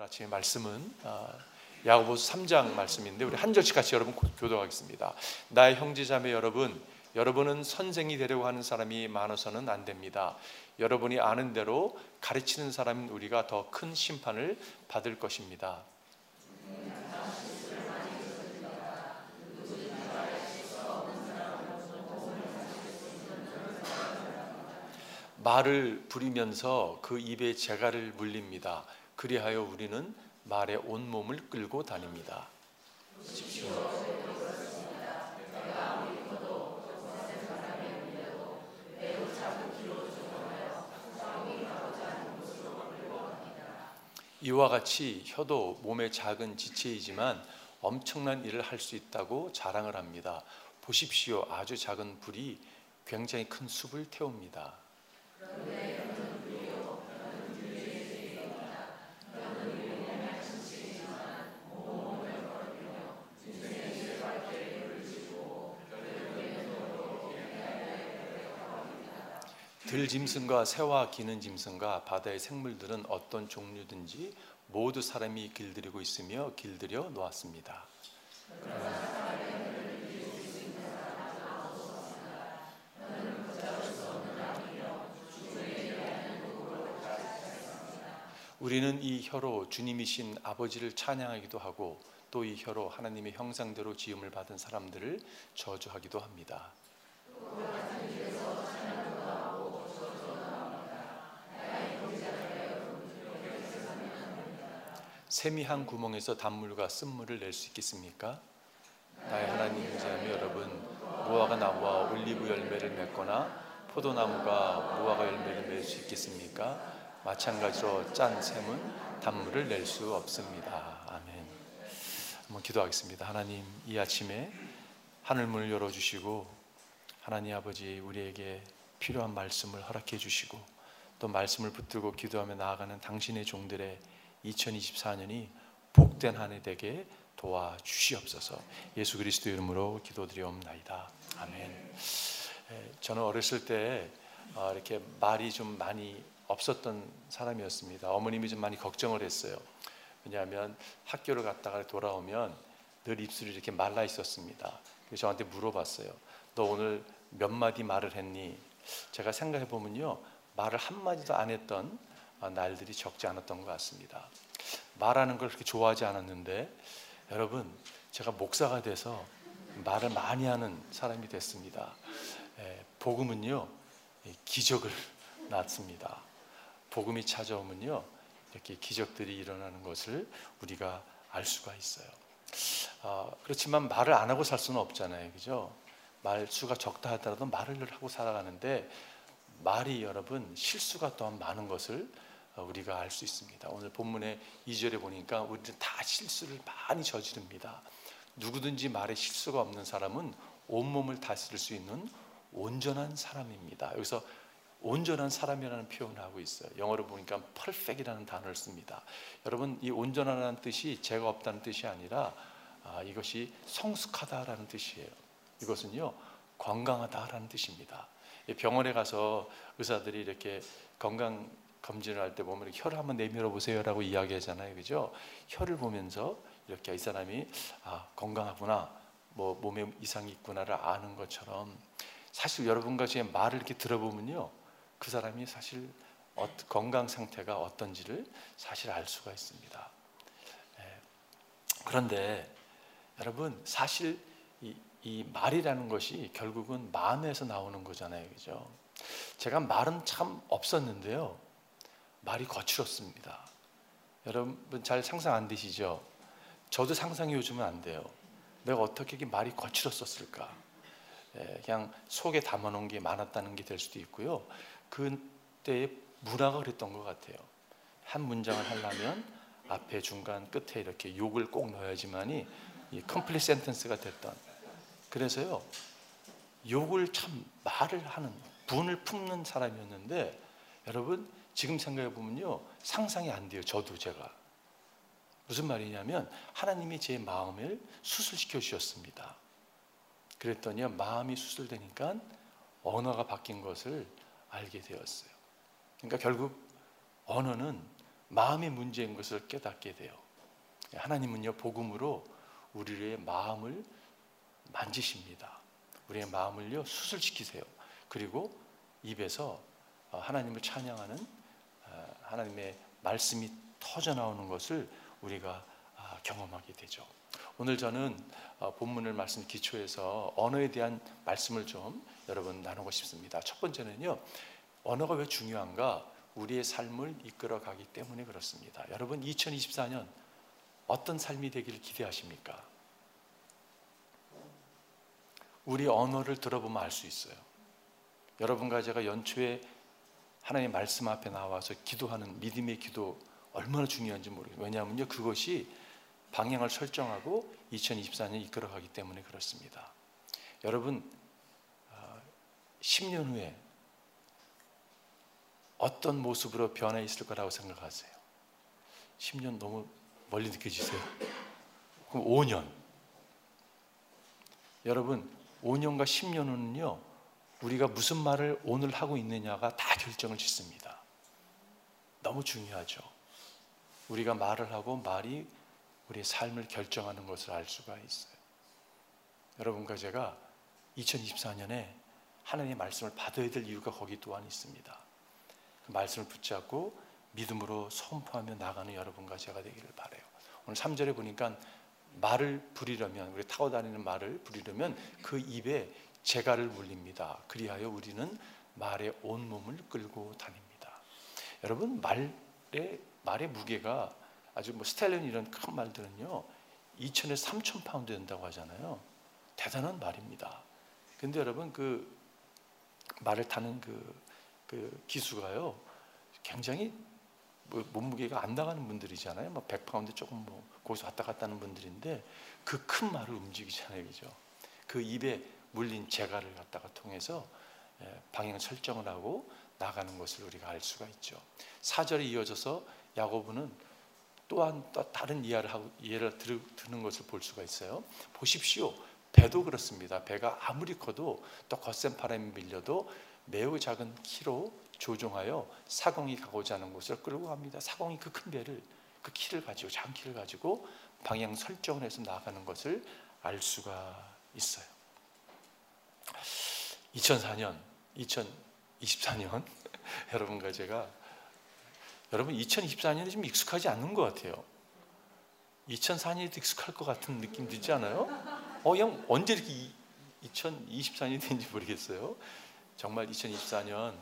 오늘 아침의 말씀은 아, 야고보서 3장 말씀인데 우리 한 절씩 같이 여러분 교도하겠습니다. 나의 형제자매 여러분, 여러분은 선생이 되려고 하는 사람이 많아서는 안 됩니다. 여러분이 아는 대로 가르치는 사람인 우리가 더 큰 심판을 받을 것입니다. 말을 부리면서 그 입에 재갈을 물립니다. 그리하여 우리는 말에 온 몸을 끌고 다닙니다. 이와 같이 혀도 몸의 작은 지체이지만 엄청난 일을 할 수 있다고 자랑을 합니다. 보십시오. 아주 작은 불이 굉장히 큰 숲을 태웁니다. 들짐승과 새와 기는 짐승과 바다의 생물들은 어떤 종류든지 모두 사람이 길들이고 있으며 길들여 놓았습니다. 우리는 이 혀로 주님이신 아버지를 찬양하기도 하고 또 이 혀로 하나님의 형상대로 지음을 받은 사람들을 저주하기도 합니다. 샘이 한 구멍에서 단물과 쓴물을 낼 수 있겠습니까? 나의 하나님 자매 여러분, 무화과 나무와 올리브 열매를 맺거나 포도나무가 무화과 열매를 맺을 수 있겠습니까? 마찬가지로 짠 샘은 단물을 낼 수 없습니다. 아멘. 한번 기도하겠습니다. 하나님, 이 아침에 하늘문을 열어주시고 하나님 아버지 우리에게 필요한 말씀을 허락해 주시고 또 말씀을 붙들고 기도하며 나아가는 당신의 종들의 2024년이 복된 한 해 되게 도와주시옵소서. 예수 그리스도 이름으로 기도드리옵나이다. 아멘. 저는 어렸을 때 어, 이렇게 말이 좀 많이 없었던 사람이었습니다. 어머님이 좀 많이 걱정을 했어요. 왜냐하면 학교를 갔다가 돌아오면 늘 입술이 이렇게 말라 있었습니다. 그래서 저한테 물어봤어요. 너 오늘 몇 마디 말을 했니? 제가 생각해 보면요, 말을 한 마디도 안 했던 날들이 적지 않았던 것 같습니다. 말하는 걸 그렇게 좋아하지 않았는데 여러분 제가 목사가 돼서 말을 많이 하는 사람이 됐습니다. 예, 복음은요 기적을 낳습니다. 복음이 찾아오면요 이렇게 기적들이 일어나는 것을 우리가 알 수가 있어요. 어, 그렇지만 말을 안 하고 살 수는 없잖아요, 그죠? 말 수가 적다 하더라도 말을 하고 살아가는데 말이 여러분 실수가 또한 많은 것을 어, 우리가 알 수 있습니다. 오늘 본문의 2절에 보니까 우리는 다 실수를 많이 저지릅니다. 누구든지 말에 실수가 없는 사람은 온몸을 다스릴 수 있는 온전한 사람입니다. 여기서 온전한 사람이라는 표현을 하고 있어요. 영어로 보니까 perfect이라는 단어를 씁니다. 여러분 이 온전하다는 뜻이 죄가 없다는 뜻이 아니라 아, 이것이 성숙하다라는 뜻이에요. 이것은요 건강하다라는 뜻입니다. 병원에 가서 의사들이 이렇게 건강 검진을 할 때 보면 혀를 한번 내밀어 보세요라고 이야기하잖아요, 그죠? 혀를 보면서 이렇게 이 사람이 아 건강하구나, 뭐 몸에 이상이 있구나를 아는 것처럼 사실 여러분과 제 말을 이렇게 들어보면요, 그 사람이 사실 건강 상태가 어떤지를 사실 알 수가 있습니다. 예. 그런데 여러분 사실 이, 이 말이라는 것이 결국은 마음에서 나오는 거잖아요, 그죠? 제가 말은 참 없었는데요. 말이 거칠었습니다. 여러분 잘 상상 안 되시죠? 저도 상상이 요즘은 안 돼요. 내가 어떻게 말이 거칠었을까? 예, 그냥 속에 담아놓은 게 많았다는 게 될 수도 있고요. 그때의 문화가 그랬던 것 같아요. 한 문장을 하려면 앞에 중간 끝에 이렇게 욕을 꼭 넣어야지만이 이 컴플릿 센텐스가 됐던. 그래서요 욕을 참 말을 하는 분을 품는 사람이었는데 여러분 지금 생각해 보면요 상상이 안 돼요. 저도 제가 무슨 말이냐면 하나님이 제 마음을 수술시켜 주셨습니다. 그랬더니 마음이 수술되니까 언어가 바뀐 것을 알게 되었어요. 그러니까 결국 언어는 마음의 문제인 것을 깨닫게 돼요. 하나님은요 복음으로 우리의 마음을 만지십니다. 우리의 마음을요 수술시키세요. 그리고 입에서 어, 하나님을 찬양하는 어, 하나님의 말씀이 터져 나오는 것을 우리가 아, 경험하게 되죠. 오늘 저는 어, 본문을 말씀 기초해서 언어에 대한 말씀을 좀 여러분 나누고 싶습니다. 첫 번째는요. 언어가 왜 중요한가? 우리의 삶을 이끌어 가기 때문에 그렇습니다. 여러분 2024년 어떤 삶이 되기를 기대하십니까? 우리 언어를 들어보면 알 수 있어요. 여러분과 제가 연초에 하나님의 말씀 앞에 나와서 기도하는 믿음의 기도 얼마나 중요한지 모르겠어요. 왜냐하면요, 그것이 방향을 설정하고 2024년 이끌어가기 때문에 그렇습니다. 여러분, 10년 어, 후에 어떤 모습으로 변해 있을 거라고 생각하세요? 10년 너무 멀리 느껴지세요? 그럼 5년. 여러분, 5년과 10년 후는요, 우리가 무슨 말을 오늘 하고 있느냐가 다 결정을 짓습니다. 너무 중요하죠. 우리가 말을 하고 말이 우리의 삶을 결정하는 것을 알 수가 있어요. 여러분과 제가 2024년에 하나님의 말씀을 받아야 될 이유가 거기 또한 있습니다. 그 말씀을 붙잡고 믿음으로 선포하며 나가는 여러분과 제가 되기를 바래요. 오늘 3절에 보니까 말을 부리려면 우리 타고 다니는 말을 부리려면 그 입에 재갈을 물립니다. 그리하여 우리는 말의 온 몸을 끌고 다닙니다. 여러분 말의 말의 무게가 아주 뭐 stallion 이런 큰 말들은요 2천에 3천 파운드 된다고 하잖아요. 대단한 말입니다. 근데 여러분 그 말을 타는 그, 그 기수가요 굉장히 뭐 몸무게가 안 나가는 분들이잖아요. 뭐 100파운드 조금 뭐 거기서 왔다 갔다 하는 분들인데 그 큰 말을 움직이잖아요. 그죠? 그 입에 물린 재갈을 갖다가 통해서 예, 방향 설정을 하고 나가는 것을 우리가 알 수가 있죠. 4절에 이어져서 야고보는 또한 또 다른 이해를 하고 이해를 드는 것을 볼 수가 있어요. 보십시오. 배도 그렇습니다. 배가 아무리 커도 또 거센 바람이 밀려도 매우 작은 키로 조종하여 사공이 가고자 하는 곳을 끌고 갑니다. 사공이 그 큰 배를 그 키를 가지고 작은 키를 가지고 방향 설정을 해서 나가는 것을 알 수가 있어요. 2004년, 2024년 여러분과 제가 여러분 2024년이 좀 익숙하지 않는 것 같아요. 2004년이 익숙할 것 같은 느낌 들지 않아요? 어, 형 언제 이렇게 2024년이 된지 모르겠어요. 정말 2024년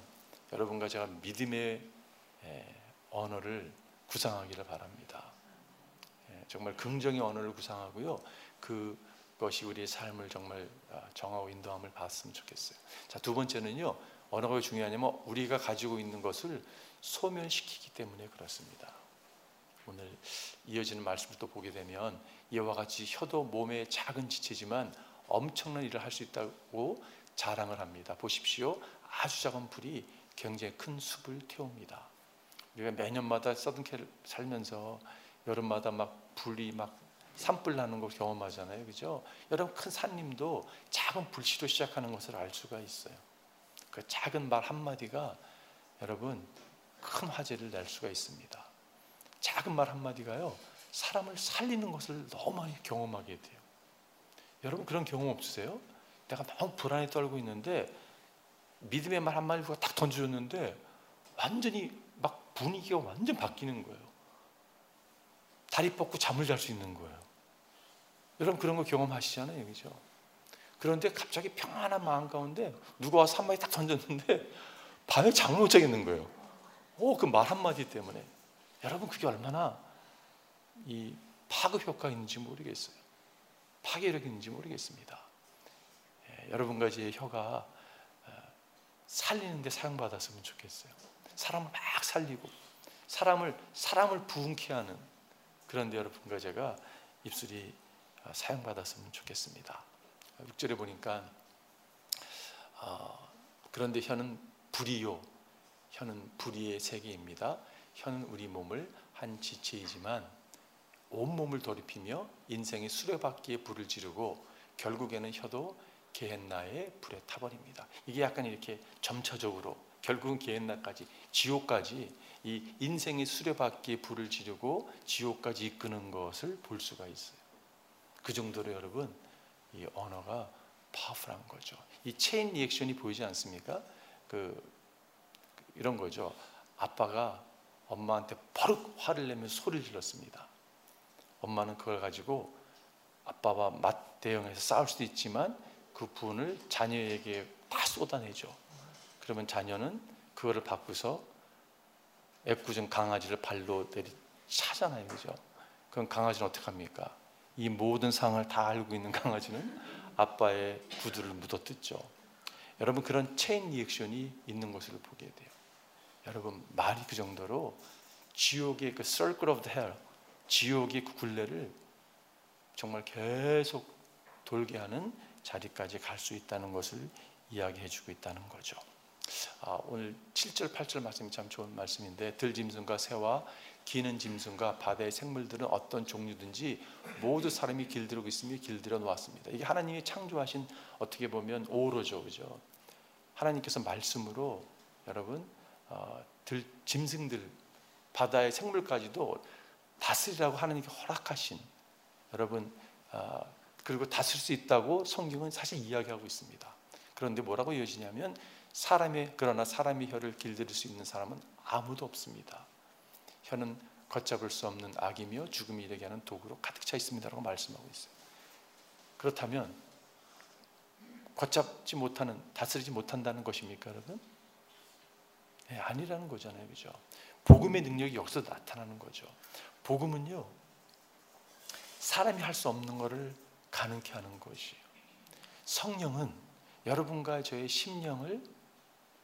여러분과 제가 믿음의 언어를 구상하기를 바랍니다. 정말 긍정의 언어를 구상하고요. 그 것이 우리의 삶을 정말 아, 정하고 인도함을 받았으면 좋겠어요. 자, 두 번째는요. 언어가 왜 중요하냐면 우리가 가지고 있는 것을 소멸시키기 때문에 그렇습니다. 오늘 이어지는 말씀을 또 보게 되면 이와 같이 혀도 몸의 작은 지체지만 엄청난 일을 할 수 있다고 자랑을 합니다. 보십시오. 아주 작은 불이 굉장히 큰 숲을 태웁니다. 우리가 매년마다 서든캐를 살면서 여름마다 막 불이 막 산불 나는 걸 경험하잖아요. 그죠? 여러분 큰 산림도 작은 불씨로 시작하는 것을 알 수가 있어요. 그 작은 말 한마디가 여러분 큰 화제를 낼 수가 있습니다. 작은 말 한마디가요, 사람을 살리는 것을 너무 많이 경험하게 돼요. 여러분 그런 경험 없으세요? 내가 너무 불안에 떨고 있는데 믿음의 말 한마디가 딱 던져줬는데 완전히 막 분위기가 완전 바뀌는 거예요. 다리 뻗고 잠을 잘 수 있는 거예요. 여러분 그런 거 경험하시잖아요, 그죠? 그런데 갑자기 평안한 마음 가운데 누가 와서 한 마디 딱 던졌는데 밤에 잠을 못 자겠는 거예요. 오, 그 말 한마디 때문에. 여러분, 그게 얼마나 이 파급 효과가 있는지 모르겠어요. 파괴력이 있는지 모르겠습니다. 예, 여러분과 제 혀가 어, 살리는데 사용받았으면 좋겠어요. 사람을 막 살리고, 사람을, 사람을 부흥케 하는 그런데 여러분과 제가 입술이 어, 사용받았으면 좋겠습니다. 6절에 보니까 어, 그런데 혀는 불이요 혀는 불의의 세계입니다. 혀는 우리 몸을 한 지체이지만 온 몸을 돌이피며 인생의 수레바퀴에 불을 지르고 결국에는 혀도 게헨나의 불에 타버립니다. 이게 약간 이렇게 점차적으로 결국은 게헨나까지 지옥까지 이 인생의 수레바퀴에 불을 지르고 지옥까지 이끄는 것을 볼 수가 있어요. 그 정도로 여러분 이 언어가 powerful한 거죠. 이 chain reaction이 보이지 않습니까? 그 이런 거죠. 아빠가 엄마한테 버럭 화를 내면 소리를 질렀습니다. 엄마는 그걸 가지고 아빠와 맞대응해서 싸울 수도 있지만 그 분을 자녀에게 다 쏟아내죠. 그러면 자녀는 그거를 바꾸서 애꿎은 강아지를 발로 내리 차잖아요, 그죠? 그럼 강아지는 어떻게 합니까? 이 모든 상황을 다 알고 있는 강아지는 아빠의 구두를 묻어뜯죠. 여러분 그런 체인 리액션이 있는 것을 보게 돼요. 여러분 말이 그 정도로 지옥의 그 circle of hell, 지옥의 그 굴레를 정말 계속 돌게 하는 자리까지 갈 수 있다는 것을 이야기해주고 있다는 거죠. 아, 오늘 7절, 8절 말씀이 참 좋은 말씀인데 들짐승과 새와 기는 짐승과 바다의 생물들은 어떤 종류든지 모두 사람이 길들이고 있으며 길들여 놓았습니다. 이게 하나님이 창조하신 어떻게 보면 오로죠, 그죠? 하나님께서 말씀으로 여러분 어, 들 짐승들 바다의 생물까지도 다스리라고 하나님께 허락하신 여러분 어, 그리고 다스릴 수 있다고 성경은 사실 이야기하고 있습니다. 그런데 뭐라고 이어지냐면 사람의 그러나 사람의 혀를 길들일 수 있는 사람은 아무도 없습니다. 혀는 걷잡을 수 없는 악이며 죽음이 이르게 하는 도구로 가득 차 있습니다라고 말씀하고 있어요. 그렇다면 걷잡지 못하는 다스리지 못한다는 것입니까, 여러분? 네, 아니라는 거잖아요, 그죠? 복음의 능력이 여기서 나타나는 거죠. 복음은요 사람이 할 수 없는 것을 가능케 하는 것이에요. 성령은 여러분과 저의 심령을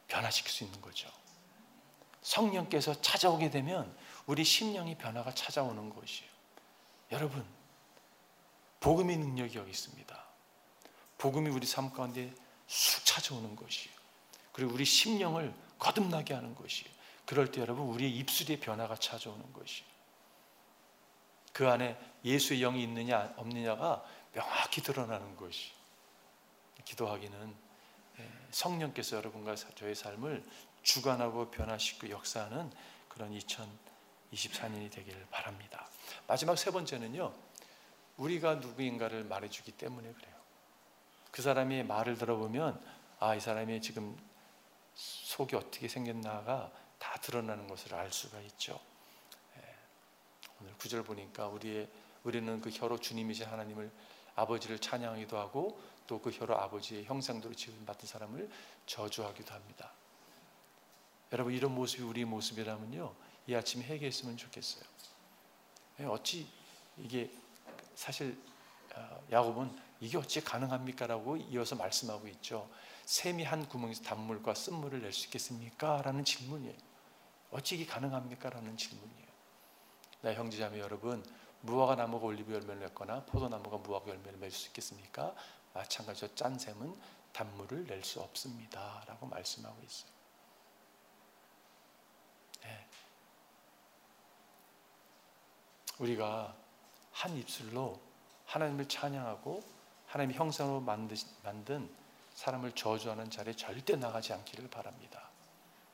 변화시킬 수 있는 거죠. 성령께서 찾아오게 되면 우리 심령의 변화가 찾아오는 것이에요. 여러분, 복음의 능력이 여기 있습니다. 복음이 우리 삶 가운데 쑥 찾아오는 것이에요. 그리고 우리 심령을 거듭나게 하는 것이에요. 그럴 때 여러분, 우리의 입술의 변화가 찾아오는 것이에요. 그 안에 예수의 영이 있느냐 없느냐가 명확히 드러나는 것이 기도하기는 예, 성령께서 여러분과 저의 삶을 주관하고 변화시키고 역사하는 그런 2024년이 되기를 바랍니다. 마지막 세 번째는요. 우리가 누구인가를 말해주기 때문에 그래요. 그 사람의 말을 들어보면 아, 이 사람이 지금 속이 어떻게 생겼나가 다 드러나는 것을 알 수가 있죠. 예. 오늘 구절 보니까 우리의 우리는 그 혀로 주님이신 하나님을 아버지를 찬양하기도 하고 또 그 혀로 아버지의 형상대로 지음 받은 사람을 저주하기도 합니다. 여러분 이런 모습이 우리의 모습이라면요 이 아침 회개했으면 좋겠어요. 예, 어찌 이게 사실 어, 야곱은 이게 어찌 가능합니까라고 이어서 말씀하고 있죠. 샘이 한 구멍에서 단물과 쓴물을 낼 수 있겠습니까? 라는 질문이에요. 어찌 이게 가능합니까?라는 질문이에요. 나 형제자매 여러분 무화과 나무가 올리브 열매를 맺거나 포도나무가 무화과 열매를 맺을 수 있겠습니까? 마찬가지로 짠 샘은 단물을 낼 수 없습니다. 라고 말씀하고 있어요. 우리가 한 입술로 하나님을 찬양하고 하나님의 형상으로 만든 사람을 저주하는 자리에 절대 나가지 않기를 바랍니다.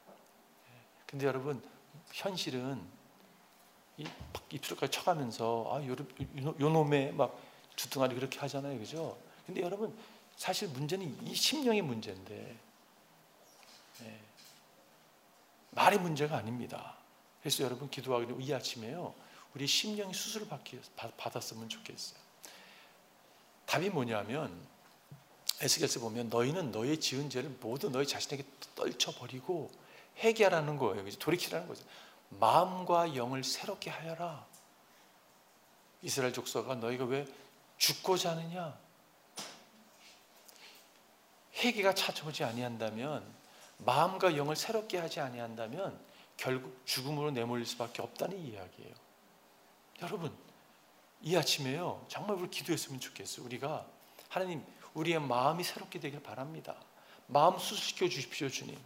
네. 근데 여러분, 현실은 입술까지 쳐가면서 아, 요, 요 놈의 막 주둥아리 그렇게 하잖아요. 그죠? 근데 여러분 사실 문제는 이 심령의 문제인데 네. 말의 문제가 아닙니다. 그래서 여러분 기도하기로 이 아침에요. 우리 심령이 수술을 받았으면 좋겠어요. 답이 뭐냐면 에스겔서 보면 너희는 너의 지은 죄를 모두 너희 자신에게 떨쳐버리고 회개하라는 거예요. 돌이키라는 거죠. 마음과 영을 새롭게 하여라. 이스라엘 족속아 너희가 왜 죽고자 하느냐? 회개가 찾아오지 아니한다면 마음과 영을 새롭게 하지 아니한다면 결국 죽음으로 내몰릴 수밖에 없다는 이야기예요. 여러분 이 아침에요 정말 우리 기도했으면 좋겠어요. 우리가 하나님 우리의 마음이 새롭게 되길 바랍니다. 마음 수시켜 주십시오 주님.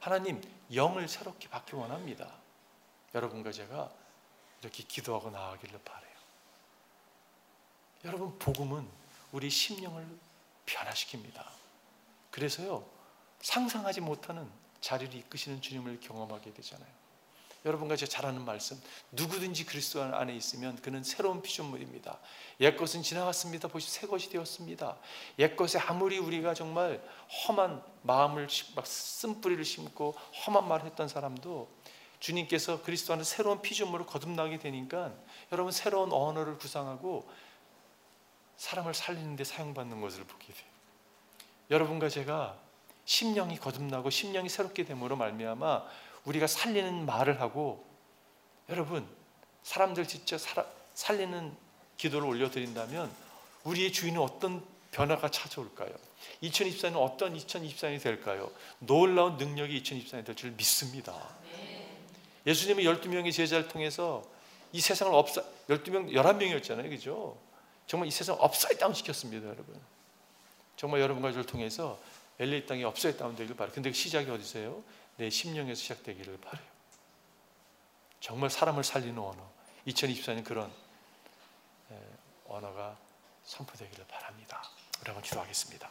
하나님 영을 새롭게 받기 원합니다. 여러분과 제가 이렇게 기도하고 나아가기를 바래요. 여러분 복음은 우리 심령을 변화시킵니다. 그래서요 상상하지 못하는 자리를 이끄시는 주님을 경험하게 되잖아요. 여러분과 제가 잘 아는 말씀 누구든지 그리스도 안에 있으면 그는 새로운 피조물입니다. 옛것은 지나갔습니다. 보시 새 것이 되었습니다. 옛것에 아무리 우리가 정말 험한 마음을 막 쓴뿌리를 심고 험한 말을 했던 사람도 주님께서 그리스도 안에 새로운 피조물을 거듭나게 되니까 여러분 새로운 언어를 구상하고 사람을 살리는 데 사용받는 것을 보게 돼요. 여러분과 제가 심령이 거듭나고 심령이 새롭게 됨으로 말미암아 우리가 살리는 말을 하고 여러분 사람들 진짜 살아, 살리는 기도를 올려드린다면 우리의 주인은 어떤 변화가 찾아올까요? 2024년 어떤 2024년이 될까요? 놀라운 능력이 2024년이 될 줄 믿습니다. 예수님이 12명의 제자를 통해서 이 세상을 upsi 12명 11명이었잖아요. 그죠? 정말 이 세상 upside down 시켰습니다, 여러분. 정말 여러분과 저를 통해서 LA 땅이 upside down 되길 바라요. 근데 그 시작이 어디서요? 내 심령에서 시작되기를 바래요. 정말 사람을 살리는 언어. 2024년 그런 언어가 선포되기를 바랍니다. 우리 한번 기도하겠습니다.